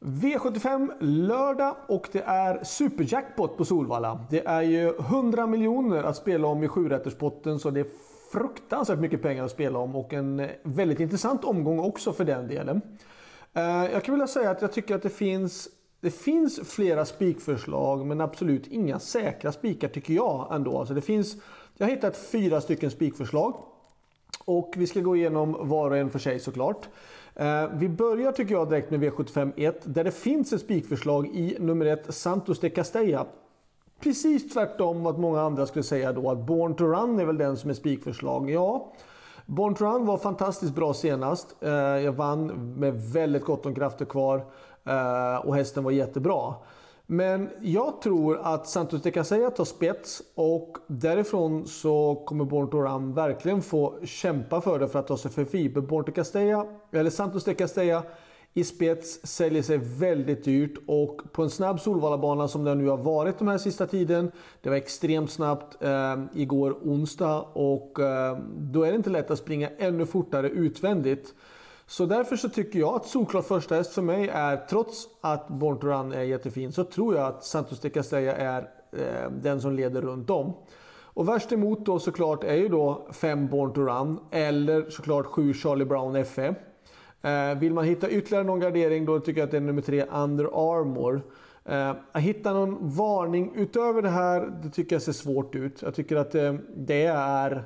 V75 lördag och det är superjackpot på Solvalla. Det är ju 100 miljoner att spela om i sjurätterspotten så det är fruktansvärt mycket pengar att spela om och en väldigt intressant omgång också för den delen. Eh, jag kan vilja säga att jag tycker att det finns det finns flera spikförslag men absolut inga säkra spikar tycker jag ändå. Alltså det finns, jag har hittat fyra stycken spikförslag. Och vi ska gå igenom var och en för sig såklart. Eh, vi börjar tycker jag direkt med V75 1 där det finns ett spikförslag i nummer 1 Santos de Castella. Precis tvärtom vad många andra skulle säga då att Born to Run är väl den som är spikförslag. Ja, Born to Run var fantastiskt bra senast. Eh, jag vann med väldigt gott om krafter kvar eh, och hästen var jättebra. Men jag tror att Santos de Casella tar spets och därifrån så kommer Born to Run verkligen få kämpa för det för att ta sig förbi. Born to Castella, eller Santos de Castella i spets säljer sig väldigt dyrt och på en snabb Solvallabana som det nu har varit den här sista tiden. Det var extremt snabbt eh, igår onsdag och eh, då är det inte lätt att springa ännu fortare utvändigt. Så därför så tycker jag att solklart första häst för mig är, trots att Born to Run är jättefin, så tror jag att Santos de Castella är eh, den som leder runt om. Och värst emot då såklart är ju då 5 Born to Run eller såklart 7 Charlie Brown FE. Eh, vill man hitta ytterligare någon gardering då tycker jag att det är nummer 3 Under Armour. Eh, att hitta någon varning utöver det här, det tycker jag ser svårt ut. Jag tycker att eh, det är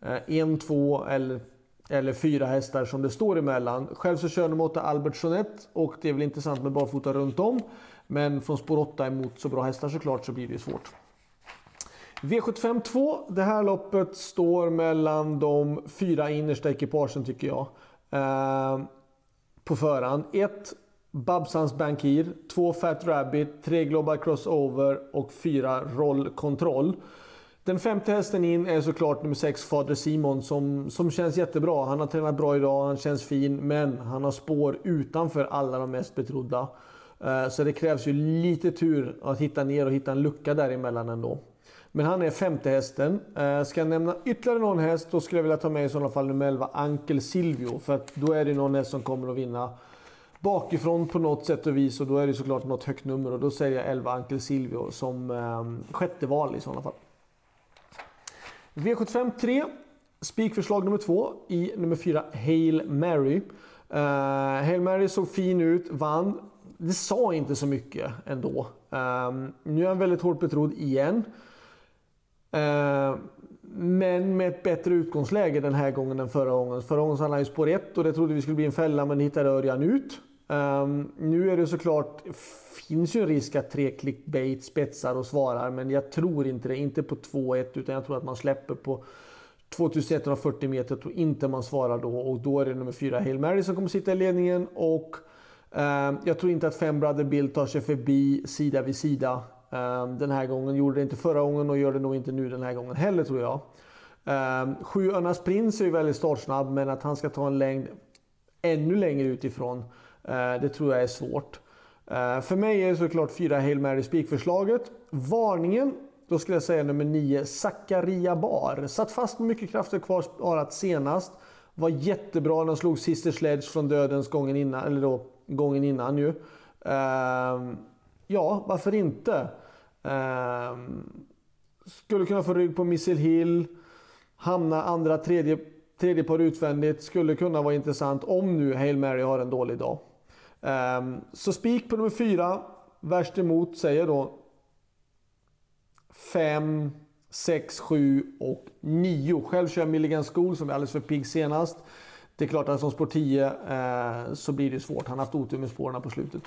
eh, en, två eller eller fyra hästar som det står emellan. Själv så kör de 8 Albert Jeanette och det är väl intressant med barfota runt om. Men från spår 8 emot så bra hästar såklart så blir det ju svårt. V75 2. Det här loppet står mellan de fyra innersta ekipagen tycker jag. Eh, på förhand. 1. Babsans Bankir. 2 Fat Rabbit. 3 Global Crossover och 4 Roll Control. Den femte hästen in är såklart nummer 6 Fader Simon som, som känns jättebra. Han har tränat bra idag, han känns fin men han har spår utanför alla de mest betrodda. Eh, så det krävs ju lite tur att hitta ner och hitta en lucka däremellan ändå. Men han är femte hästen. Eh, ska jag nämna ytterligare någon häst då skulle jag vilja ta med i sådana fall nummer 11 Ankel Silvio. För att då är det någon häst som kommer att vinna bakifrån på något sätt och vis och då är det såklart något högt nummer och då säger jag 11 Ankel Silvio som eh, sjätte val i sådana fall. V75 3. Spikförslag nummer 2 i nummer 4 Hail Mary. Uh, Hail Mary såg fin ut, vann. Det sa inte så mycket ändå. Um, nu är han väldigt hårt betrodd igen. Uh, men med ett bättre utgångsläge den här gången än förra gången. Förra gången så hade han ju spår 1 och det trodde vi skulle bli en fälla men hittade Örjan ut. Um, nu är det såklart, finns ju en risk att tre clickbait spetsar och svarar men jag tror inte det. Inte på 2-1 utan jag tror att man släpper på 2140 meter. Jag tror inte man svarar då och då är det nummer 4 Hail Mary som kommer sitta i ledningen och um, jag tror inte att 5 Brother Bill tar sig förbi sida vid sida um, den här gången. Gjorde det inte förra gången och gör det nog inte nu den här gången heller tror jag. Um, sju Önas Prins är ju väldigt startsnabb men att han ska ta en längd ännu längre utifrån Eh, det tror jag är svårt. Eh, för mig är det såklart fyra Hail Mary spikförslaget. Varningen, då skulle jag säga nummer 9, Zakaria Bar. Satt fast med mycket krafter kvar sparat senast. Var jättebra när de slog Sister Sledge från dödens gången innan, eller då gången innan ju. Ehm, ja, varför inte? Ehm, skulle kunna få rygg på Missile Hill. Hamna andra, tredje, tredje par utvändigt. Skulle kunna vara intressant om nu Hail Mary har en dålig dag. Um, så spik på nummer 4. Värst emot säger då 5, 6, 7 och 9. Själv kör jag Milligan School som är alldeles för pigg senast. Det är klart att som spår 10 eh, så blir det svårt. Han har haft otur med spåren på slutet.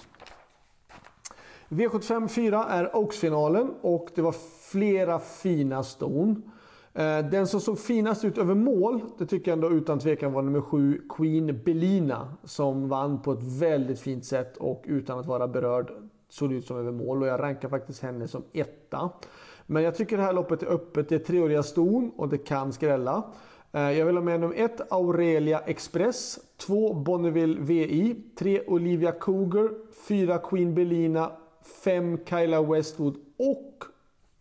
V75 4 är Oaks-finalen och det var flera fina ston. Eh, den som såg finast ut över mål, det tycker jag ändå utan tvekan var nummer sju, Queen Belina. Som vann på ett väldigt fint sätt och utan att vara berörd såg ut som över mål. Och jag rankar faktiskt henne som etta. Men jag tycker det här loppet är öppet. Det är treåriga ston och det kan skrälla. Eh, jag vill ha med nummer 1 Aurelia Express, 2 Bonneville VI, 3 Olivia Cougar, 4 Queen Belina, 5 Kyla Westwood och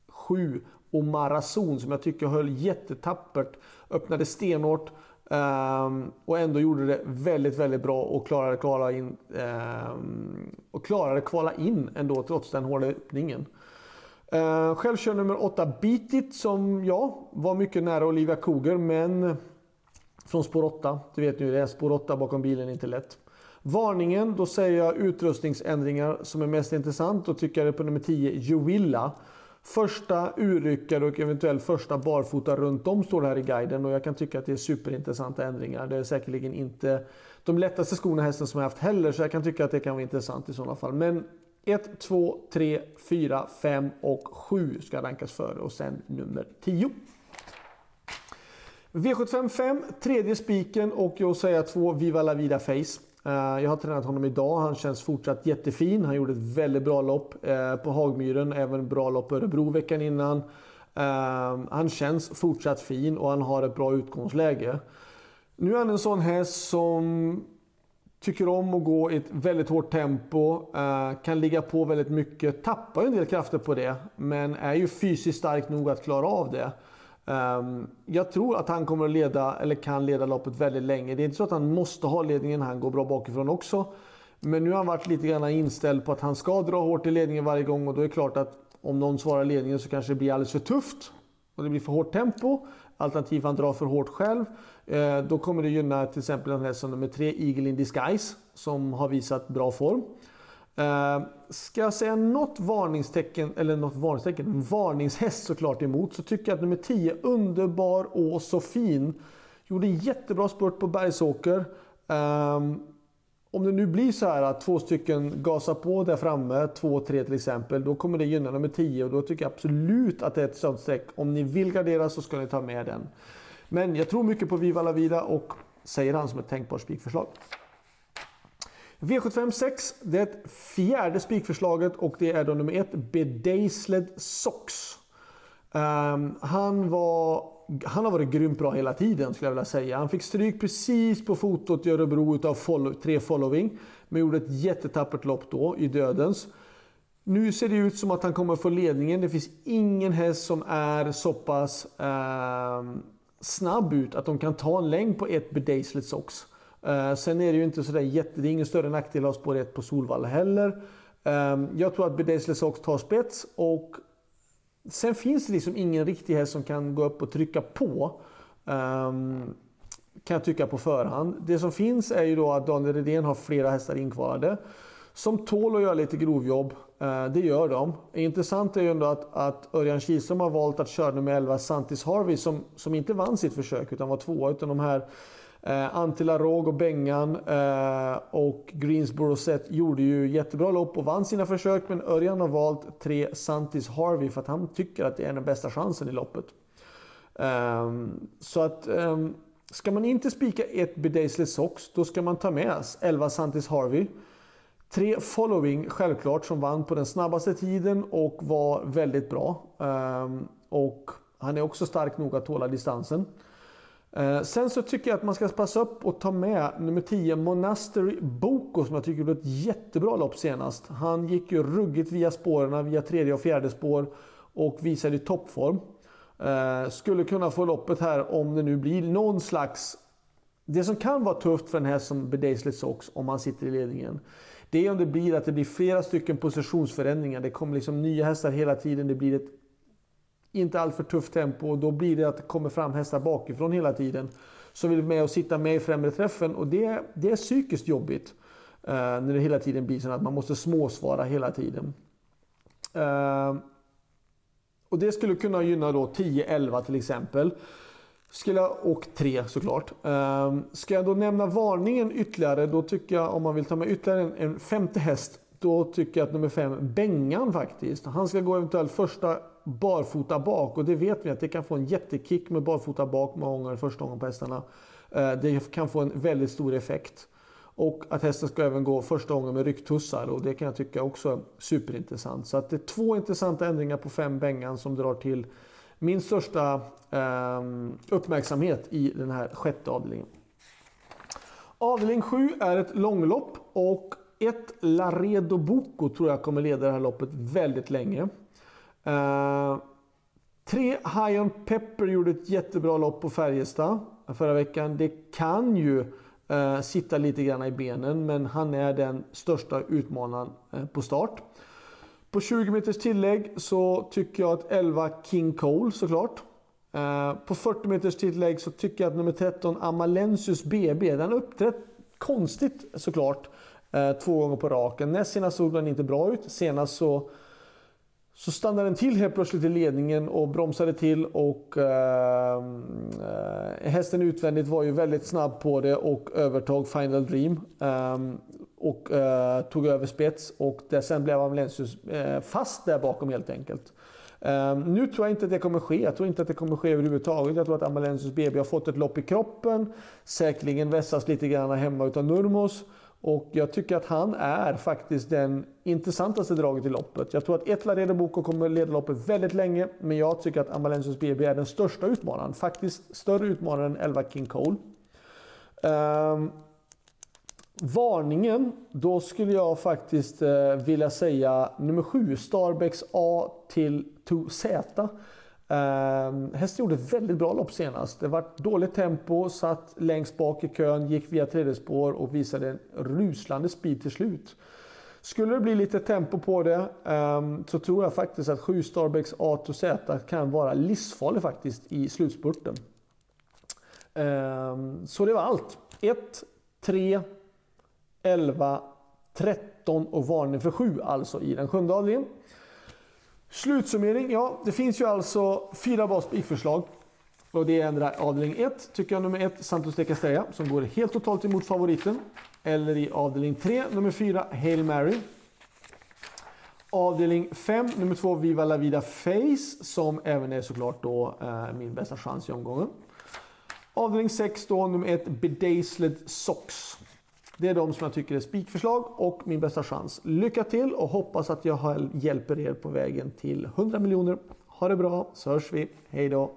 7 och Marazon som jag tycker höll jättetappert. Öppnade stenhårt um, och ändå gjorde det väldigt, väldigt bra och klarade kvala in um, och klarade kvala in ändå trots den hårda öppningen. Uh, själv kör nummer 8 Beatit som ja, var mycket nära Olivia Koger men från spår 8. Du vet ju det är spår 8 bakom bilen inte lätt. Varningen, då säger jag utrustningsändringar som är mest intressant. Då tycker jag det är på nummer 10 Juilla. Första urryckare och eventuellt första barfota runt om står det här i guiden och jag kan tycka att det är superintressanta ändringar. Det är säkerligen inte de lättaste skorna hästen som jag haft heller så jag kan tycka att det kan vara intressant i sådana fall. Men 1, 2, 3, 4, 5 och 7 ska rankas före och sen nummer 10. V75 5, tredje spiken och jag säger 2 Viva La Vida Face. Eh, jag har tränat honom idag. Han känns fortsatt jättefin. Han gjorde ett väldigt bra lopp eh, på Hagmyren. Även bra lopp på Örebro veckan innan. Ehm, han känns fortsatt fin och han har ett bra utgångsläge. Nu är han en sån häst som tycker om att gå i ett väldigt hårt tempo, eh, kan ligga på väldigt mycket, tappar en del krafter på det, men är ju fysiskt stark nog att klara av det. Um, jag tror att han kommer att leda, eller kan leda loppet väldigt länge. Det är inte så att han måste ha ledningen, han går bra bakifrån också. Men nu har han varit lite grann inställd på att han ska dra hårt i ledningen varje gång och då är det klart att om någon svarar ledningen så kanske det blir alldeles för tufft. Och det blir för hårt tempo. Alternativt han drar för hårt själv. Eh, då kommer det gynna till exempel en här som nummer 3, Eagle in Disguise, som har visat bra form. Uh, ska jag säga något varningstecken, eller något varningstecken, varningshäst såklart emot, så tycker jag att nummer 10, Underbar och så fin, gjorde jättebra spurt på Bergsåker. Um, om det nu blir så här att två stycken gasar på där framme, 2-3 till exempel, då kommer det gynna nummer 10 och då tycker jag absolut att det är ett sånt streck. Om ni vill gardera så ska ni ta med den. Men jag tror mycket på Viva La Vida och säger han som ett tänkbart spikförslag. V75 6, det fjärde spikförslaget och det är då nummer 1, Bedazzled Sox. Um, ehm, han, var, han har varit grymt bra hela tiden skulle jag vilja säga. Han fick stryk precis på fotot i Örebro utav follow, tre following. Men gjorde ett jättetappert lopp då i dödens. Nu ser det ut som att han kommer få ledningen. Det finns ingen häst som är så pass um, snabb ut att de kan ta en längd på ett Bedazzled Sox. Eh, sen är det ju inte sådär jätte, det är ingen större nackdel att ha spår 1 på Solvalla heller. Ehm, jag tror att Bedesles också tar spets och sen finns det liksom ingen riktig häst som kan gå upp och trycka på. Ehm, kan jag tycka på förhand. Det som finns är ju då att Daniel Redén har flera hästar inkvalade. Som tål att göra lite grovjobb. Eh, det gör de. Intressant är ju ändå att, att Örjan Kihlström har valt att köra nummer 11 Santis Harvey som, som inte vann sitt försök utan var tvåa. Utan de här Eh, Antila Råg och Bengan eh, och Greensboro Set gjorde ju jättebra lopp och vann sina försök. Men Örjan har valt tre Santis Harvey för att han tycker att det är den bästa chansen i loppet. Eh, så att eh, ska man inte spika ett Bedazzled Sox då ska man ta med 11 Santis Harvey. Tre Following självklart som vann på den snabbaste tiden och var väldigt bra. Eh, och han är också stark nog att tåla distansen. Eh, sen så tycker jag att man ska passa upp och ta med nummer 10 Monastery Boko som jag tycker blev ett jättebra lopp senast. Han gick ju ruggigt via spåren, via tredje och fjärde spår och visade toppform. Eh, skulle kunna få loppet här om det nu blir någon slags... Det som kan vara tufft för en häst som Bedazzlet Sox om han sitter i ledningen. Det är om det blir att det blir flera stycken positionsförändringar. Det kommer liksom nya hästar hela tiden. Det blir ett inte alltför tufft tempo och då blir det att det kommer fram hästar bakifrån hela tiden. Som vill med och sitta med i främre träffen och det, det är psykiskt jobbigt. Eh, när det hela tiden blir så att man måste småsvara hela tiden. Eh, och det skulle kunna gynna då 10-11 till exempel. Skulle jag, och 3 såklart. Eh, ska jag då nämna varningen ytterligare, då tycker jag om man vill ta med ytterligare en, en femte häst, då tycker jag att nummer 5, Bengan faktiskt. Han ska gå eventuellt första barfota bak och det vet vi att det kan få en jättekick med barfota bak många gånger första gången på hästarna. Eh, det kan få en väldigt stor effekt. Och att hästen ska även gå första gången med rycktussar och det kan jag tycka också är superintressant. Så att det är två intressanta ändringar på fem Bengan som drar till min största eh, uppmärksamhet i den här sjätte avdelningen. Avdelning 7 är ett långlopp och ett Laredo Boko tror jag kommer leda det här loppet väldigt länge. Uh, tre High on Pepper gjorde ett jättebra lopp på Färjestad förra veckan. Det kan ju eh, sitta lite grann i benen. Men han är den största utmanaren eh, på start. På 20 meters tillägg så tycker jag att 11 King Cole såklart. Eh, på 40 meters tillägg så tycker jag att nummer 13 Amalensius BB, den uppträtt konstigt såklart. Eh, två gånger på raken. Näst senast såg den inte bra ut. Senast så så stannade den till helt plötsligt i ledningen och bromsade till och ehm, eh, hästen utvändigt var ju väldigt snabb på det och övertog Final Dream. Eh, och eh, tog över spets och där sen blev Amlensius eh, fast där bakom helt enkelt. Ehm, nu tror jag inte att det kommer ske. Jag tror inte att det kommer ske överhuvudtaget. Jag tror att Amalensius BB har fått ett lopp i kroppen. Säkerligen vässas lite grann hemma utan Nurmos. Och jag tycker att han är faktiskt den intressantaste draget i loppet. Jag tror att Etla Laredo Boko kommer leda loppet väldigt länge. Men jag tycker att Amalensius BB är den största utmanaren. Faktiskt större utmanare än 11 King Cole. Um, varningen, då skulle jag faktiskt uh, vilja säga nummer 7, Starbecks A till 2Z. Ehm, Hästen gjorde ett väldigt bra lopp senast. Det var dåligt tempo, satt längst bak i kön, gick via tredje spår och visade en ruslande speed till slut. Skulle det bli lite tempo på det um, så tror jag faktiskt att 7 Starbex A to Z kan vara livsfarlig faktiskt i slutspurten. Um, så det var allt. 1, 3, 11, 13 och varning för 7 alltså i den sjunde avdelningen. Slutsummering, ja det finns ju alltså fyra basbikförslag. Och det är avdelning 1, tycker jag nummer 1, Santos de Castella, som går helt totalt emot favoriten. Eller i avdelning 3, nummer 4, Hail Mary. Avdelning 5, nummer 2, Viva La Vida Face, som även är såklart då eh, min bästa chans i omgången. Avdelning 6 då, nummer 1, Bedazzled Socks. Det är de som jag tycker är spikförslag och min bästa chans. Lycka till och hoppas att jag hjälper er på vägen till 100 miljoner. Ha det bra så hörs vi. Hej då!